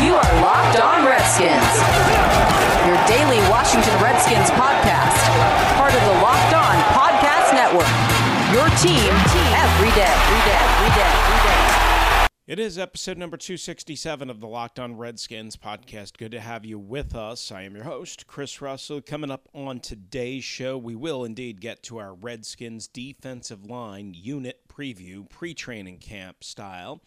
You are Locked On Redskins, your daily Washington Redskins podcast, part of the Locked On Podcast Network. Your team every day, every day, every day, every day. It is episode number 267 of the Locked On Redskins podcast. Good to have you with us. I am your host, Chris Russell. Coming up on today's show, we will indeed get to our Redskins defensive line unit preview, pre training camp style.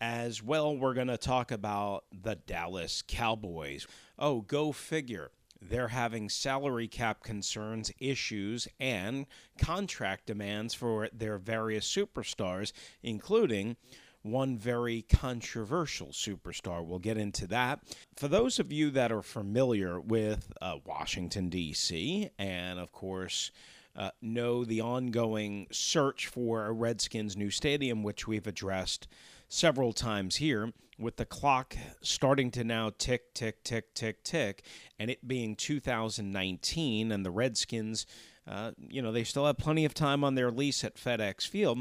As well, we're going to talk about the Dallas Cowboys. Oh, go figure. They're having salary cap concerns, issues, and contract demands for their various superstars, including one very controversial superstar. We'll get into that. For those of you that are familiar with uh, Washington, D.C., and of course, uh, know the ongoing search for a Redskins new stadium, which we've addressed several times here, with the clock starting to now tick, tick, tick, tick, tick, and it being 2019, and the Redskins, uh, you know, they still have plenty of time on their lease at FedEx Field.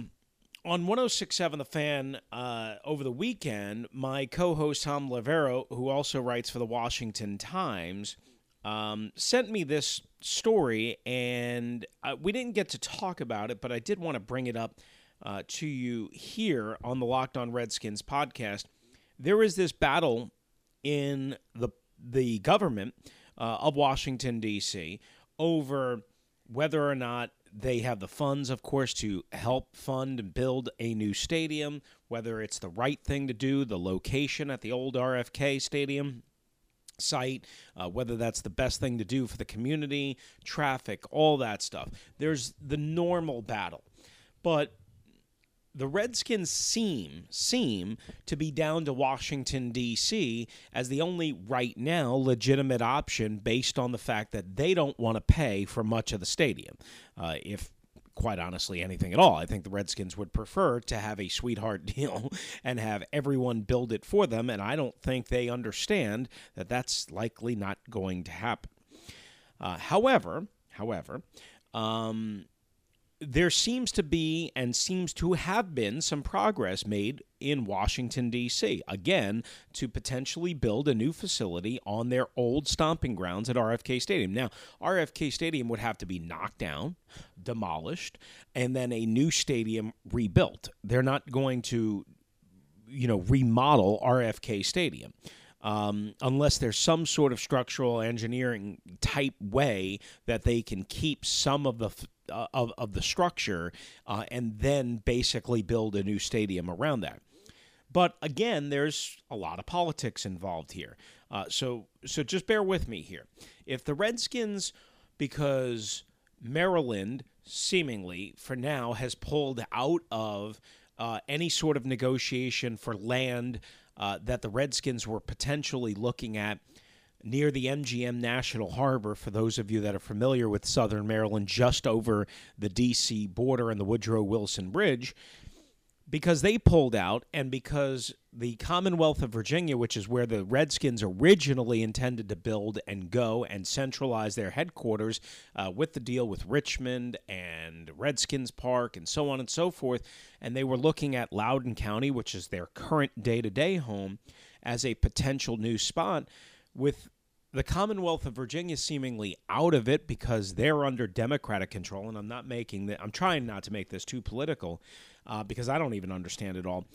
On 1067 The Fan uh, over the weekend, my co host Thom Loverro, who also writes for the Washington Times, um, sent me this story, and uh, we didn't get to talk about it, but I did want to bring it up uh, to you here on the Locked On Redskins podcast. There is this battle in the the government uh, of Washington D.C. over whether or not they have the funds, of course, to help fund and build a new stadium. Whether it's the right thing to do, the location at the old RFK Stadium site, uh, whether that's the best thing to do for the community, traffic, all that stuff. There's the normal battle. But the Redskins seem seem to be down to Washington D.C. as the only right now legitimate option based on the fact that they don't want to pay for much of the stadium. Uh, if quite honestly anything at all. I think the Redskins would prefer to have a sweetheart deal and have everyone build it for them, and I don't think they understand that that's likely not going to happen. Uh, however, however, um, there seems to be and seems to have been some progress made in Washington, D.C., again, to potentially build a new facility on their old stomping grounds at RFK Stadium. Now, RFK Stadium would have to be knocked down, demolished, and then a new stadium rebuilt. They're not going to, you know, remodel RFK Stadium. Um, unless there's some sort of structural engineering type way that they can keep some of the uh, of, of the structure uh, and then basically build a new stadium around that. But again, there's a lot of politics involved here. Uh, so so just bear with me here. If the Redskins, because Maryland seemingly for now has pulled out of uh, any sort of negotiation for land uh, that the Redskins were potentially looking at near the MGM National Harbor, for those of you that are familiar with Southern Maryland, just over the D.C. border and the Woodrow Wilson Bridge, because they pulled out and because the Commonwealth of Virginia, which is where the Redskins originally intended to build and go and centralize their headquarters uh, with the deal with Richmond and Redskins Park and so on and so forth, and they were looking at Loudoun County, which is their current day to day home, as a potential new spot with the Commonwealth of Virginia seemingly out of it because they're under Democratic control, and I'm not making that. I'm trying not to make this too political uh, because I don't even understand it all.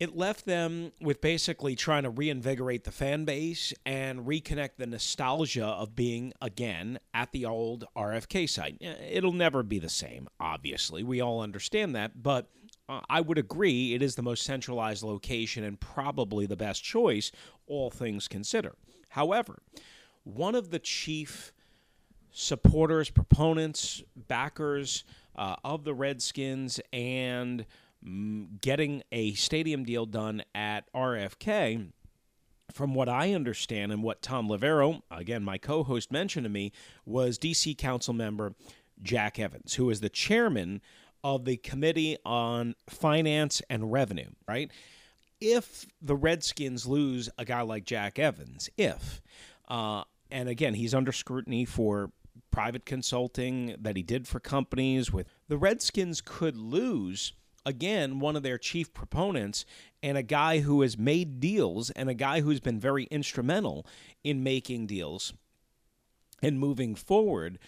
It left them with basically trying to reinvigorate the fan base and reconnect the nostalgia of being again at the old RFK site. It'll never be the same, obviously. We all understand that, but uh, I would agree it is the most centralized location and probably the best choice, all things considered. However, one of the chief supporters, proponents, backers uh, of the Redskins and mm, getting a stadium deal done at RFK from what I understand and what Thom Loverro, again, my co host, mentioned to me, was DC Council member Jack Evans, who is the chairman of the Committee on Finance and Revenue, right? If the Redskins lose a guy like Jack Evans, if, uh, and again, he's under scrutiny for private consulting that he did for companies with the Redskins could lose again one of their chief proponents and a guy who has made deals and a guy who's been very instrumental in making deals and moving forward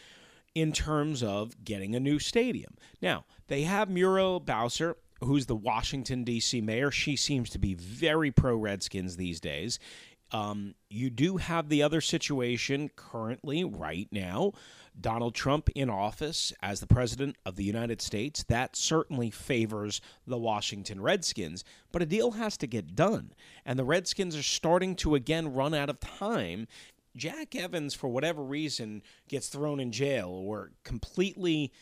in terms of getting a new stadium. Now, they have Muriel Bowser, who's the Washington, D.C. mayor. She seems to be very pro Redskins these days. Um, you do have the other situation currently, right now, Donald Trump in office as the President of the United States. That certainly favors the Washington Redskins, but a deal has to get done. And the Redskins are starting to again run out of time. Jack Evans, for whatever reason, gets thrown in jail or completely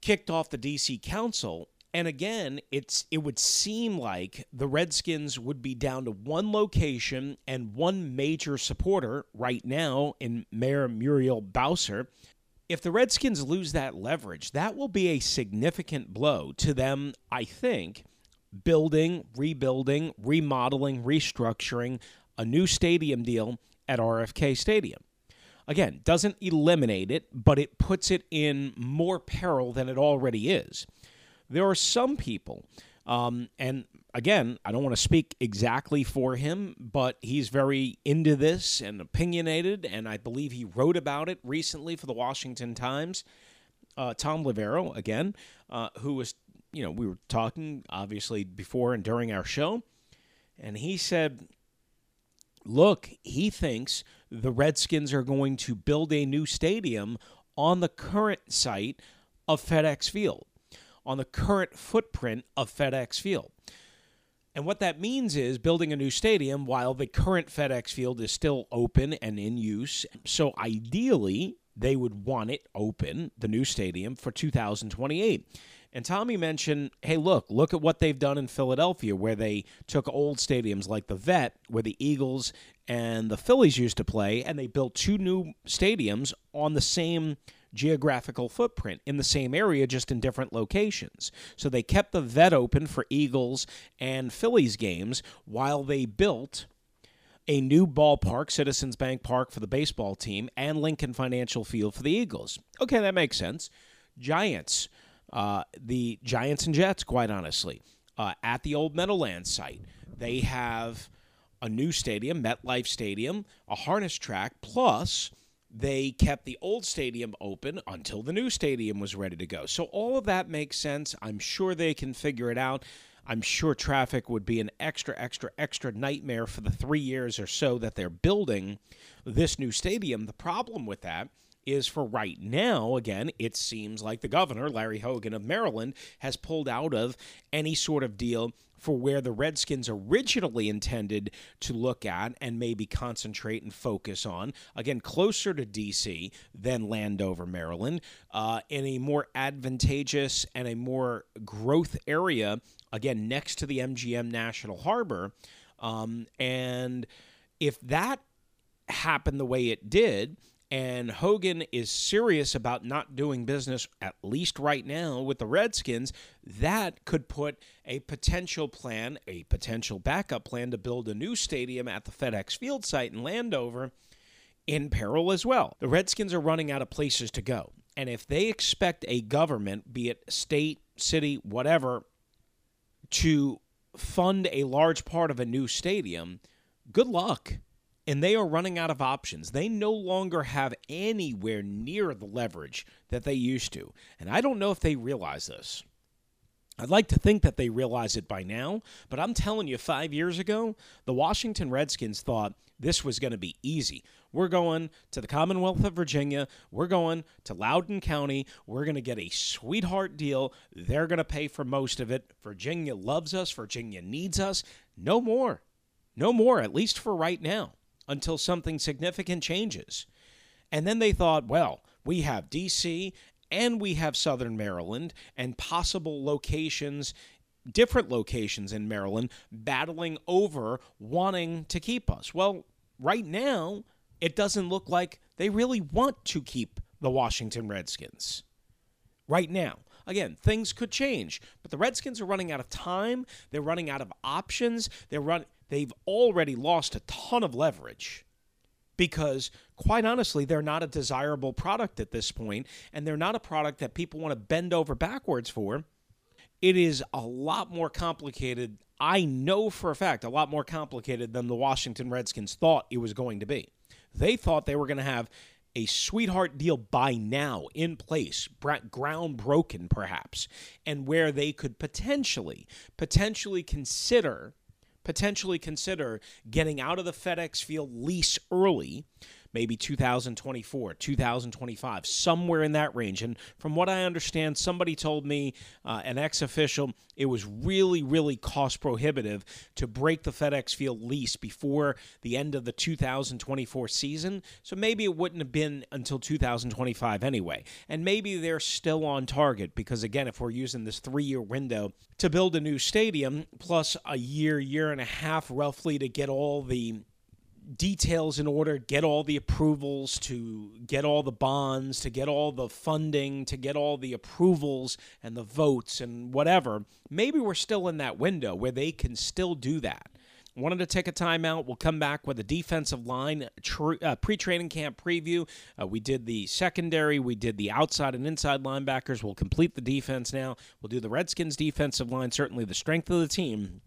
kicked off the DC Council. And again, it's it would seem like the Redskins would be down to one location and one major supporter right now in Mayor Muriel Bowser. If the Redskins lose that leverage, that will be a significant blow to them, I think, building, rebuilding, remodeling, restructuring a new stadium deal at RFK Stadium. Again, doesn't eliminate it, but it puts it in more peril than it already is. There are some people, um, and again, I don't want to speak exactly for him, but he's very into this and opinionated, and I believe he wrote about it recently for the Washington Times. Uh, Thom Loverro, again, uh, who was, you know, we were talking obviously before and during our show, and he said, look, he thinks the Redskins are going to build a new stadium on the current site of FedEx Field on the current footprint of FedEx Field. And what that means is building a new stadium while the current FedEx Field is still open and in use. So ideally, they would want it open, the new stadium, for 2028. And Tommy mentioned, hey, look, look at what they've done in Philadelphia, where they took old stadiums like the Vet, where the Eagles and the Phillies used to play, and they built two new stadiums on the same geographical footprint in the same area, just in different locations. So they kept the vet open for Eagles and Phillies games while they built a new ballpark, Citizens Bank Park for the baseball team, and Lincoln Financial Field for the Eagles. Okay, that makes sense. Giants, uh, the Giants and Jets, quite honestly, uh, at the old Meadowlands site, they have a new stadium, MetLife Stadium, a harness track, plus they kept the old stadium open until the new stadium was ready to go. So all of that makes sense. I'm sure they can figure it out. I'm sure traffic would be an extra, extra, extra nightmare for the three years or so that they're building this new stadium. The problem with that is for right now, again, it seems like the governor, Larry Hogan of Maryland, has pulled out of any sort of deal for where the Redskins originally intended to look at and maybe concentrate and focus on. Again, closer to D.C. than Landover, Maryland, uh, in a more advantageous and a more growth area, again, next to the MGM National Harbor. Um, and if that happened the way it did, and Hogan is serious about not doing business, at least right now, with the Redskins, that could put a potential plan, a potential backup plan to build a new stadium at the FedEx Field site in Landover in peril as well. The Redskins are running out of places to go. And if they expect a government, be it state, city, whatever, to fund a large part of a new stadium, good luck and they are running out of options. They no longer have anywhere near the leverage that they used to. And I don't know if they realize this. I'd like to think that they realize it by now, but I'm telling you, five years ago, the Washington Redskins thought this was going to be easy. We're going to the Commonwealth of Virginia. We're going to Loudoun County. We're going to get a sweetheart deal. They're going to pay for most of it. Virginia loves us. Virginia needs us. No more. No more, at least for right now until something significant changes. And then they thought, well, we have D.C. and we have Southern Maryland and possible locations different locations in Maryland battling over wanting to keep us. Well, right now, it doesn't look like they really want to keep the Washington Redskins. Right now. Again, things could change, but the Redskins are running out of time. They're running out of options. They're run they've already lost a ton of leverage because quite honestly, they're not a desirable product at this point, and they're not a product that people want to bend over backwards for. It is a lot more complicated. I know for a fact a lot more complicated than the Washington Redskins thought it was going to be. They thought they were going to have a sweetheart deal by now in place, ground broken perhaps, and where they could potentially, potentially consider, potentially consider getting out of the FedEx Field lease early maybe 2024, 2025, somewhere in that range. And from what I understand, somebody told me, uh, an ex official, it was really, really cost prohibitive to break the FedEx Field lease before the end of the 2024 season. So maybe it wouldn't have been until 2025 anyway. And maybe they're still on target because, again, if we're using this three year window to build a new stadium, plus a year, year and a half roughly to get all the details in order, get all the approvals, to get all the bonds, to get all the funding, to get all the approvals and the votes and whatever, maybe we're still in that window where they can still do that. Wanted to take a timeout. We'll come back with a defensive line uh, pre training camp preview. Uh, we did the secondary, we did the outside and inside linebackers. We'll complete the defense now. We'll do the Redskins defensive line, certainly the strength of the team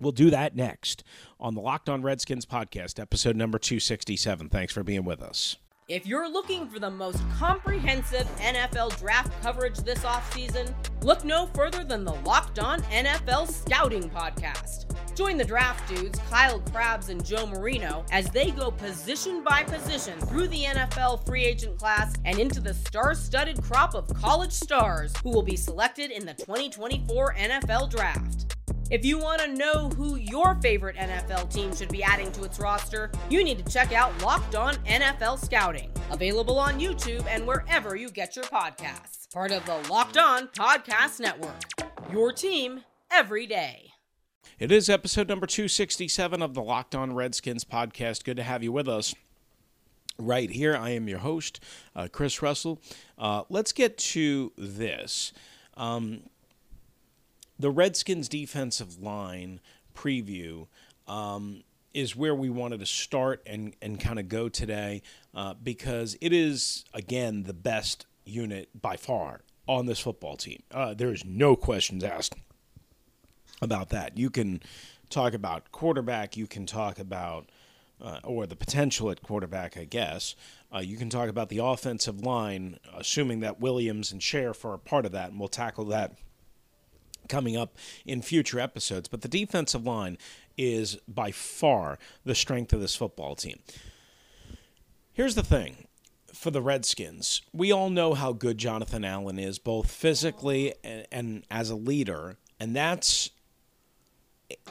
We'll do that next on the Locked On Redskins podcast, episode number 267. Thanks for being with us. If you're looking for the most comprehensive NFL draft coverage this offseason, look no further than the Locked On NFL Scouting Podcast. Join the draft dudes, Kyle Crabbs and Joe Marino, as they go position by position through the NFL free agent class and into the star studded crop of college stars who will be selected in the 2024 NFL Draft. If you want to know who your favorite NFL team should be adding to its roster, you need to check out Locked On NFL Scouting, available on YouTube and wherever you get your podcasts. Part of the Locked On Podcast Network. Your team every day. It is episode number 267 of the Locked On Redskins podcast. Good to have you with us right here. I am your host, uh, Chris Russell. Uh, let's get to this. Um, the Redskins defensive line preview um, is where we wanted to start and, and kind of go today uh, because it is, again, the best unit by far on this football team. Uh, there's no questions asked about that. You can talk about quarterback, you can talk about, uh, or the potential at quarterback, I guess. Uh, you can talk about the offensive line, assuming that Williams and Scherff are a part of that, and we'll tackle that coming up in future episodes. But the defensive line is by far the strength of this football team. Here's the thing for the Redskins, we all know how good Jonathan Allen is, both physically and, and as a leader, and that's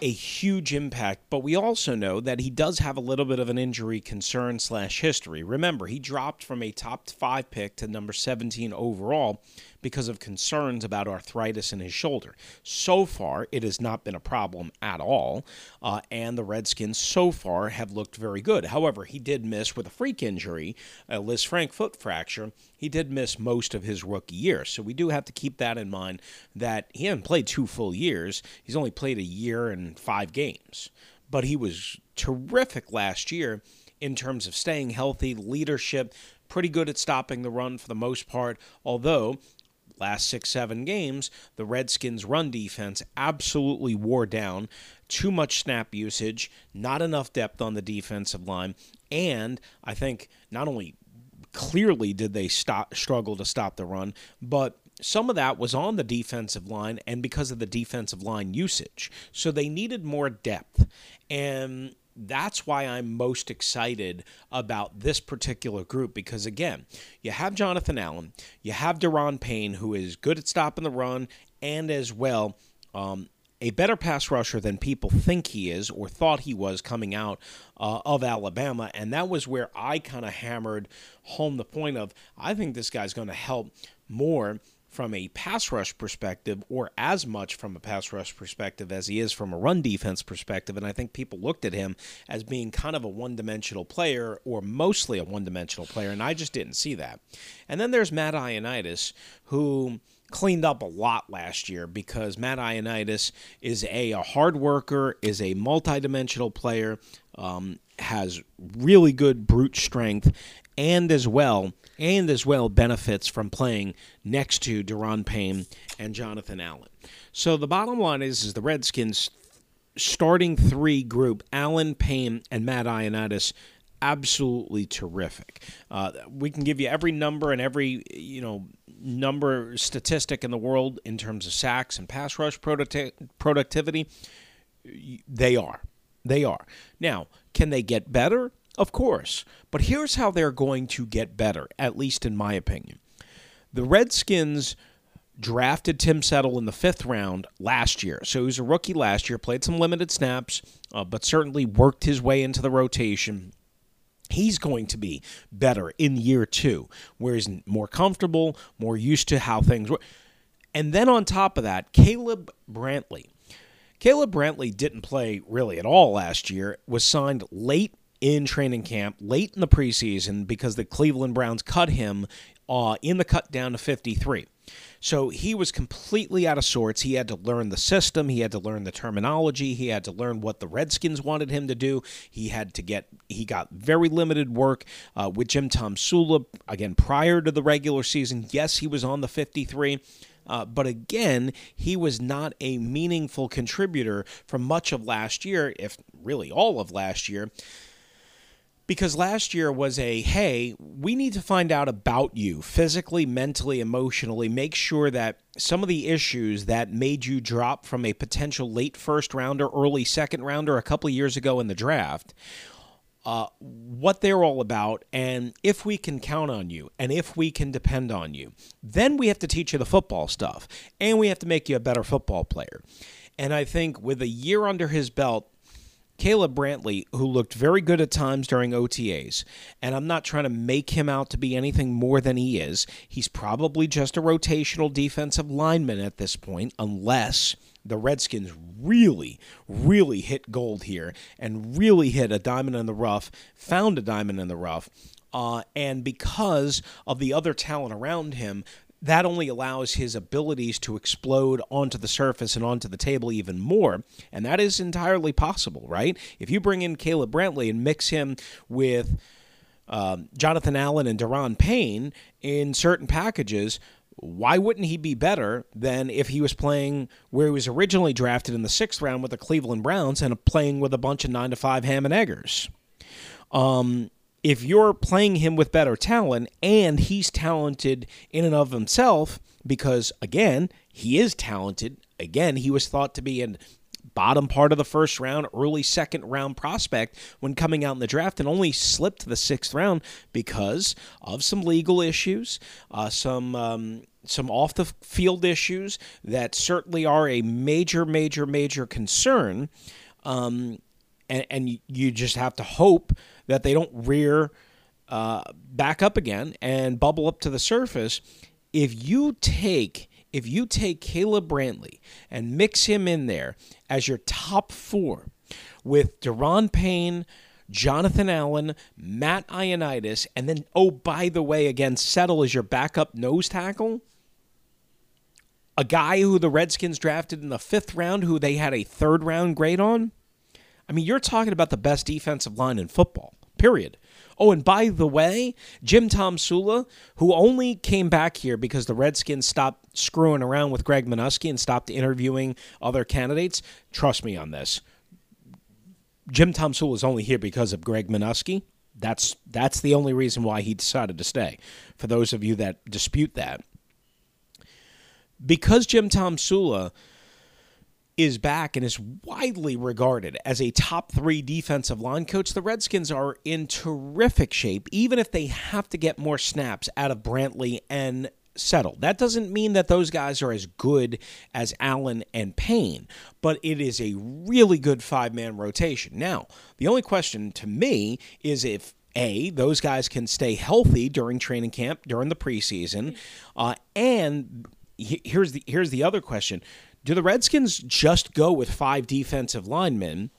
a huge impact, but we also know that he does have a little bit of an injury concern slash history. Remember, he dropped from a top five pick to number 17 overall because of concerns about arthritis in his shoulder. So far, it has not been a problem at all, uh, and the Redskins so far have looked very good. However, he did miss with a freak injury, a Lisfranc foot fracture. He did miss most of his rookie year, so we do have to keep that in mind. That he hasn't played two full years; he's only played a year and five games, but he was terrific last year in terms of staying healthy, leadership, pretty good at stopping the run for the most part, although last six, seven games, the Redskins' run defense absolutely wore down. Too much snap usage, not enough depth on the defensive line, and I think not only clearly did they stop struggle to stop the run, but some of that was on the defensive line and because of the defensive line usage. So they needed more depth. And that's why I'm most excited about this particular group because, again, you have Jonathan Allen, you have Daron Payne, who is good at stopping the run, and as well, um, a better pass rusher than people think he is or thought he was coming out uh, of Alabama. And that was where I kind of hammered home the point of I think this guy's going to help more from a pass rush perspective or as much from a pass rush perspective as he is from a run defense perspective. And I think people looked at him as being kind of a one dimensional player or mostly a one dimensional player. And I just didn't see that. And then there's Matt Ioannidis, who cleaned up a lot last year because Matt Ioannidis is a, a hard worker, is a multidimensional player, um, has really good brute strength, and as well and as well benefits from playing next to Daron Payne and Jonathan Allen. So the bottom line is, is the Redskins starting three group, Allen, Payne, and Matt Ioannidis, absolutely terrific. Uh, we can give you every number and every you know number statistic in the world in terms of sacks and pass rush producti- productivity. They are. They are. Now, can they get better? Of course. But here's how they're going to get better, at least in my opinion. The Redskins drafted Tim Settle in the fifth round last year. So he was a rookie last year, played some limited snaps, uh, but certainly worked his way into the rotation. He's going to be better in year two, where he's more comfortable, more used to how things work. And then on top of that, Caleb Brantley. Caleb Brantley didn't play really at all last year, was signed late in training camp late in the preseason because the Cleveland Browns cut him uh, in the cut down to 53. So he was completely out of sorts. He had to learn the system. He had to learn the terminology. He had to learn what the Redskins wanted him to do. He had to get. He got very limited work uh, with Jim Tomsula again prior to the regular season. Yes, he was on the 53. Uh, but again, he was not a meaningful contributor for much of last year, if really all of last year because last year was a hey, we need to find out about you physically, mentally, emotionally, make sure that some of the issues that made you drop from a potential late first rounder, early second rounder a couple years ago in the draft. Uh, what they're all about, and if we can count on you, and if we can depend on you, then we have to teach you the football stuff, and we have to make you a better football player. And I think with a year under his belt, Caleb Brantley, who looked very good at times during OTAs, and I'm not trying to make him out to be anything more than he is. He's probably just a rotational defensive lineman at this point, unless the Redskins really, really hit gold here and really hit a diamond in the rough, found a diamond in the rough. Uh, and because of the other talent around him, that only allows his abilities to explode onto the surface and onto the table even more. And that is entirely possible, right? If you bring in Caleb Brantley and mix him with uh, Jonathan Allen and Daron Payne in certain packages, why wouldn't he be better than if he was playing where he was originally drafted in the sixth round with the Cleveland Browns and playing with a bunch of nine to five ham and eggers? Um, if you're playing him with better talent and he's talented in and of himself, because again, he is talented. Again, he was thought to be in bottom part of the first round, early second round prospect when coming out in the draft, and only slipped to the sixth round because of some legal issues, uh, some um, some off the field issues that certainly are a major, major, major concern. Um, and, and you just have to hope that they don't rear uh, back up again and bubble up to the surface. If you take if you take Caleb Brantley and mix him in there as your top four with Daron Payne, Jonathan Allen, Matt Ioannidis, and then oh by the way, again Settle as your backup nose tackle. A guy who the Redskins drafted in the fifth round, who they had a third round grade on. I mean, you're talking about the best defensive line in football period. Oh, and by the way, Jim Tomsula, who only came back here because the Redskins stopped screwing around with Greg Manusky and stopped interviewing other candidates, trust me on this. Jim Tomsula is only here because of Greg Manusky. That's that's the only reason why he decided to stay. For those of you that dispute that, because Jim Tomsula is back and is widely regarded as a top three defensive line coach, the Redskins are in terrific shape, even if they have to get more snaps out of Brantley and Settle. That doesn't mean that those guys are as good as Allen and Payne, but it is a really good five man rotation. Now, the only question to me is if a, those guys can stay healthy during training camp, during the preseason, uh, and here's the here's the other question: Do the Redskins just go with five defensive linemen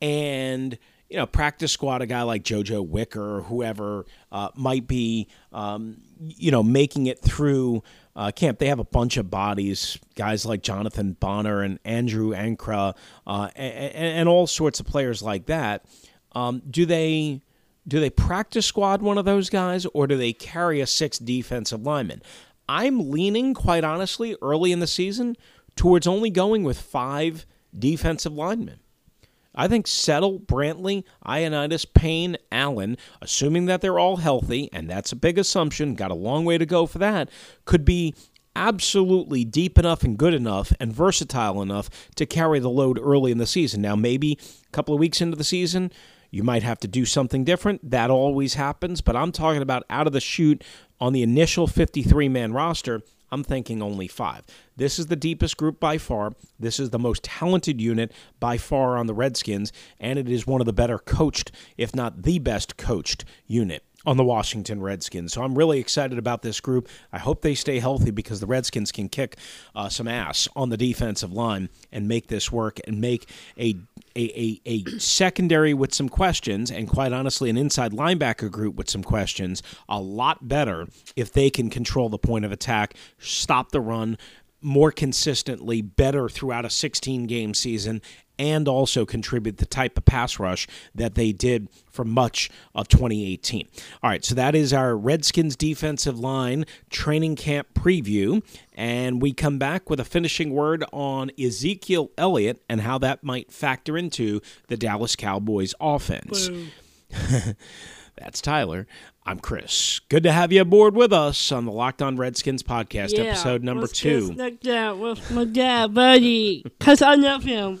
and you know, practice squad, a guy like JoJo Wicker or whoever uh, might be, um, you know, making it through uh, camp. They have a bunch of bodies, guys like Jonathan Bonner and Andrew Ankrah, uh, and, and, all sorts of players like that. Um, do they do they practice squad one of those guys, or do they carry a six defensive lineman? I'm leaning, quite honestly, early in the season towards only going with five defensive linemen. I think Settle, Brantley, Ioannidis, Payne, Allen, assuming that they're all healthy, and that's a big assumption, got a long way to go for that, could be absolutely deep enough and good enough and versatile enough to carry the load early in the season. Now, maybe a couple of weeks into the season, you might have to do something different. That always happens, but I'm talking about out of the chute on the initial 53 man roster. I'm thinking only five. This is the deepest group by far. This is the most talented unit by far on the Redskins, and it is one of the better coached, if not the best coached unit on the Washington Redskins. So I'm really excited about this group. I hope they stay healthy because the Redskins can kick uh, some ass on the defensive line and make this work and make a, a, a, a secondary with some questions and quite honestly an inside linebacker group with some questions a lot better if they can control the point of attack, stop the run, more consistently, better throughout a 16 game season, and also contribute the type of pass rush that they did for much of 2018. All right, so that is our Redskins defensive line training camp preview. And we come back with a finishing word on Ezekiel Elliott and how that might factor into the Dallas Cowboys offense. That's Tyler. I'm Chris. Good to have you aboard with us on the Locked On Redskins podcast, yeah, episode number two. Like that with my dad, buddy, because I love him.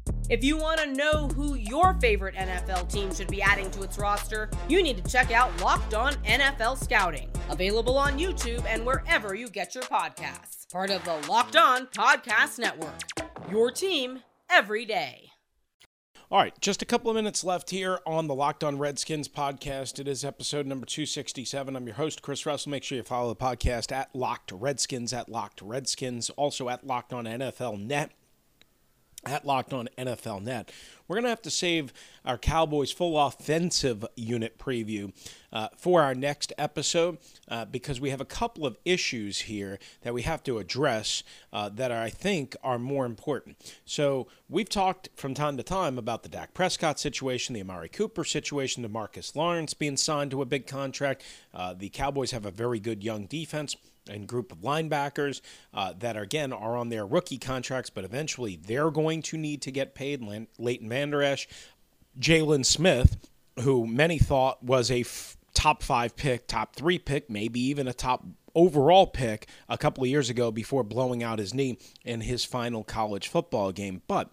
If you want to know who your favorite NFL team should be adding to its roster, you need to check out Locked On NFL Scouting, available on YouTube and wherever you get your podcasts. Part of the Locked On Podcast Network. Your team every day. All right, just a couple of minutes left here on the Locked On Redskins podcast. It is episode number 267. I'm your host, Chris Russell. Make sure you follow the podcast at Locked Redskins, at Locked Redskins, also at Locked On NFL Net at Locked On NFL Net. We're going to have to save our Cowboys full offensive unit preview uh, for our next episode uh, because we have a couple of issues here that we have to address uh, that are, I think are more important. So we've talked from time to time about the Dak Prescott situation, the Amari Cooper situation, the Marcus Lawrence being signed to a big contract. Uh, the Cowboys have a very good young defense and group of linebackers uh, that again are on their rookie contracts, but eventually they're going to need to get paid. Leighton Vander Esch, Jaylon Smith, who many thought was a f- top five pick, top three pick, maybe even a top overall pick a couple of years ago before blowing out his knee in his final college football game. But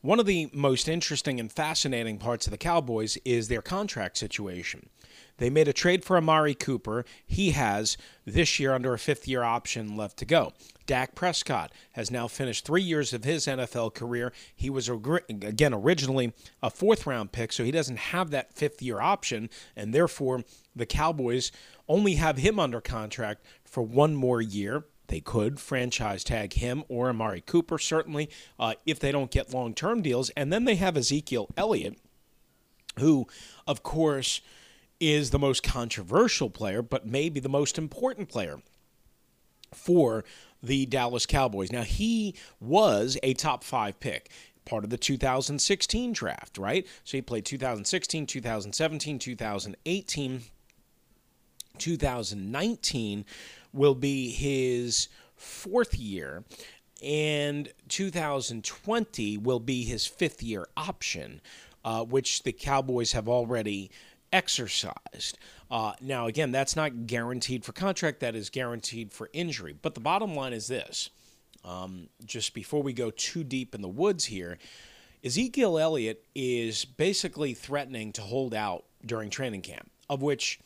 one of the most interesting and fascinating parts of the Cowboys is their contract situation. They made a trade for Amari Cooper. He has this year under a fifth year option left to go. Dak Prescott has now finished three years of his NFL career. He was, again, originally a fourth round pick, so he doesn't have that fifth year option, and therefore the Cowboys only have him under contract for one more year. They could franchise tag him or Amari Cooper, certainly, uh, if they don't get long term deals. And then they have Ezekiel Elliott, who, of course, is the most controversial player, but maybe the most important player for the Dallas Cowboys. Now, he was a top five pick part of the 2016 draft, right? So he played 2016, 2017, 2018, 2019 will be his fourth year, and 2020 will be his fifth year option, uh, which the Cowboys have already exercised. Uh, now, again, that's not guaranteed for contract, that is guaranteed for injury. But the bottom line is this um, just before we go too deep in the woods here, Ezekiel Elliott is basically threatening to hold out during training camp, of which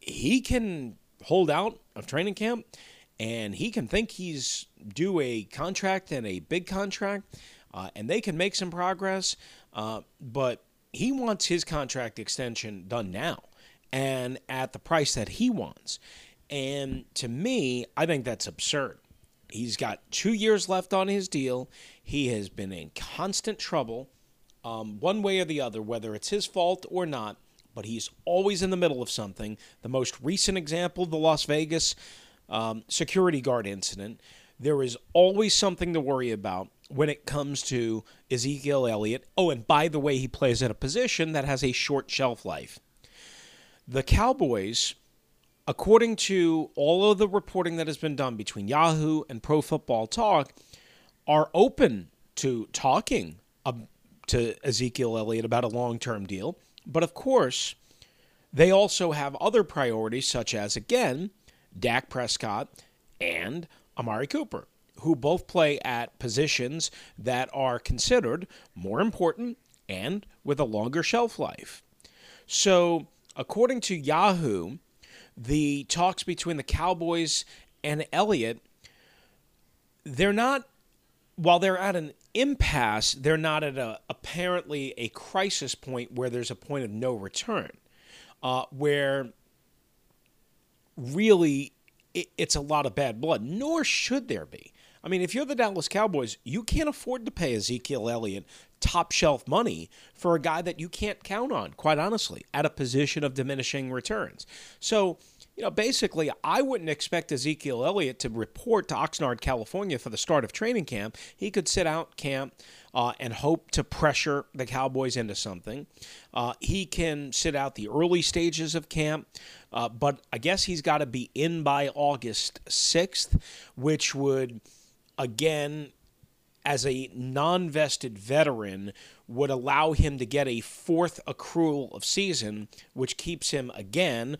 he can hold out of training camp and he can think he's due a contract and a big contract, uh, and they can make some progress, uh, but he wants his contract extension done now and at the price that he wants. And to me, I think that's absurd. He's got two years left on his deal. He has been in constant trouble, um, one way or the other, whether it's his fault or not, but he's always in the middle of something. The most recent example, the Las Vegas um, security guard incident, there is always something to worry about when it comes to Ezekiel Elliott. Oh, and by the way, he plays at a position that has a short shelf life. The Cowboys, according to all of the reporting that has been done between Yahoo and Pro Football Talk, are open to talking to Ezekiel Elliott about a long term deal. But of course, they also have other priorities, such as, again, Dak Prescott and Amari Cooper, who both play at positions that are considered more important and with a longer shelf life. So, according to Yahoo, the talks between the Cowboys and Elliott, they're not, while they're at an impasse, they're not at a apparently a crisis point where there's a point of no return, uh, where really it, it's a lot of bad blood, nor should there be. I mean, if you're the Dallas Cowboys, you can't afford to pay Ezekiel Elliott top shelf money for a guy that you can't count on, quite honestly, at a position of diminishing returns. So, you know, basically, I wouldn't expect Ezekiel Elliott to report to Oxnard, California for the start of training camp. He could sit out camp uh, and hope to pressure the Cowboys into something. Uh, he can sit out the early stages of camp, uh, but I guess he's got to be in by August 6th, which would, again, as a non vested veteran, would allow him to get a fourth accrual of season, which keeps him again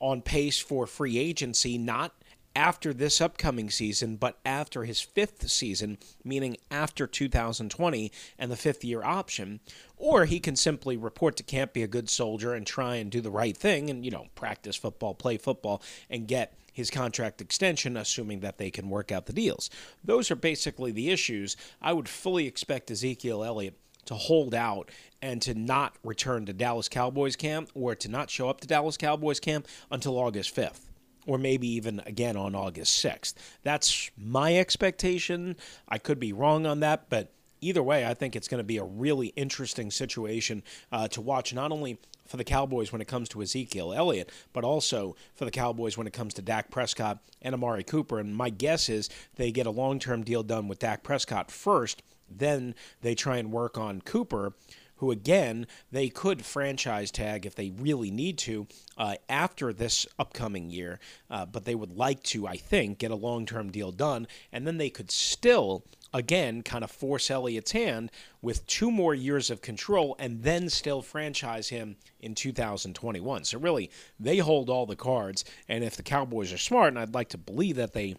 on pace for free agency, not after this upcoming season, but after his fifth season, meaning after 2020 and the fifth year option. Or he can simply report to camp, be a good soldier, and try and do the right thing and, you know, practice football, play football, and get his contract extension, assuming that they can work out the deals. Those are basically the issues. I would fully expect Ezekiel Elliott to hold out and to not return to Dallas Cowboys camp or to not show up to Dallas Cowboys camp until August 5th or maybe even again on August 6th. That's my expectation. I could be wrong on that, but either way, I think it's going to be a really interesting situation uh, to watch, not only for the Cowboys when it comes to Ezekiel Elliott, but also for the Cowboys when it comes to Dak Prescott and Amari Cooper. And my guess is they get a long term deal done with Dak Prescott first, then they try and work on Cooper who again they could franchise tag if they really need to uh, after this upcoming year, uh, but they would like to, I think, get a long term deal done, and then they could still again kind of force Elliott's hand with two more years of control and then still franchise him in 2021. So really, they hold all the cards, and if the Cowboys are smart, and I'd like to believe that they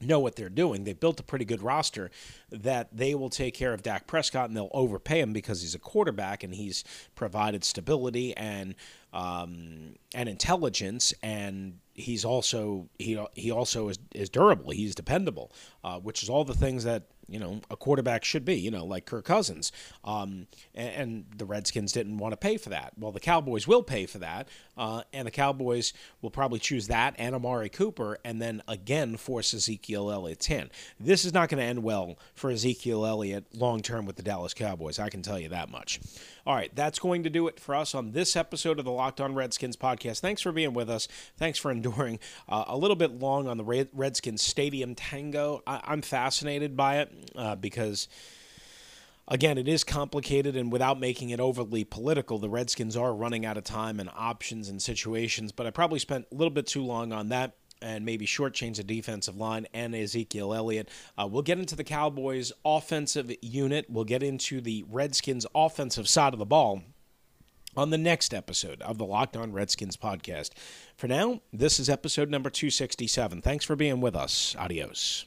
know what they're doing. They've built a pretty good roster that they will take care of Dak Prescott and they'll overpay him because he's a quarterback and he's provided stability and um, and intelligence and he's also he he also is, is durable. He's dependable, uh, which is all the things that you know a quarterback should be. You know, like Kirk Cousins. Um, and, and, the Redskins didn't want to pay for that. Well, the Cowboys will pay for that, uh, and the Cowboys will probably choose that and Amari Cooper, and then again force Ezekiel Elliott's hand. This is not going to end well for Ezekiel Elliott long term with the Dallas Cowboys. I can tell you that much. All right, that's going to do it for us on this episode of the Locked On Redskins podcast. Thanks for being with us. Thanks for enduring uh, a little bit long on the Redskins Stadium Tango. I- am fascinated by it uh, because again, it is complicated, and without making it overly political, the Redskins are running out of time and options and situations. But I probably spent a little bit too long on that and maybe shortchange the defensive line and Ezekiel Elliott. Uh, we'll get into the Cowboys' offensive unit. We'll get into the Redskins' offensive side of the ball on the next episode of the Locked On Redskins podcast. For now, this is episode number 267. Thanks for being with us. Adios.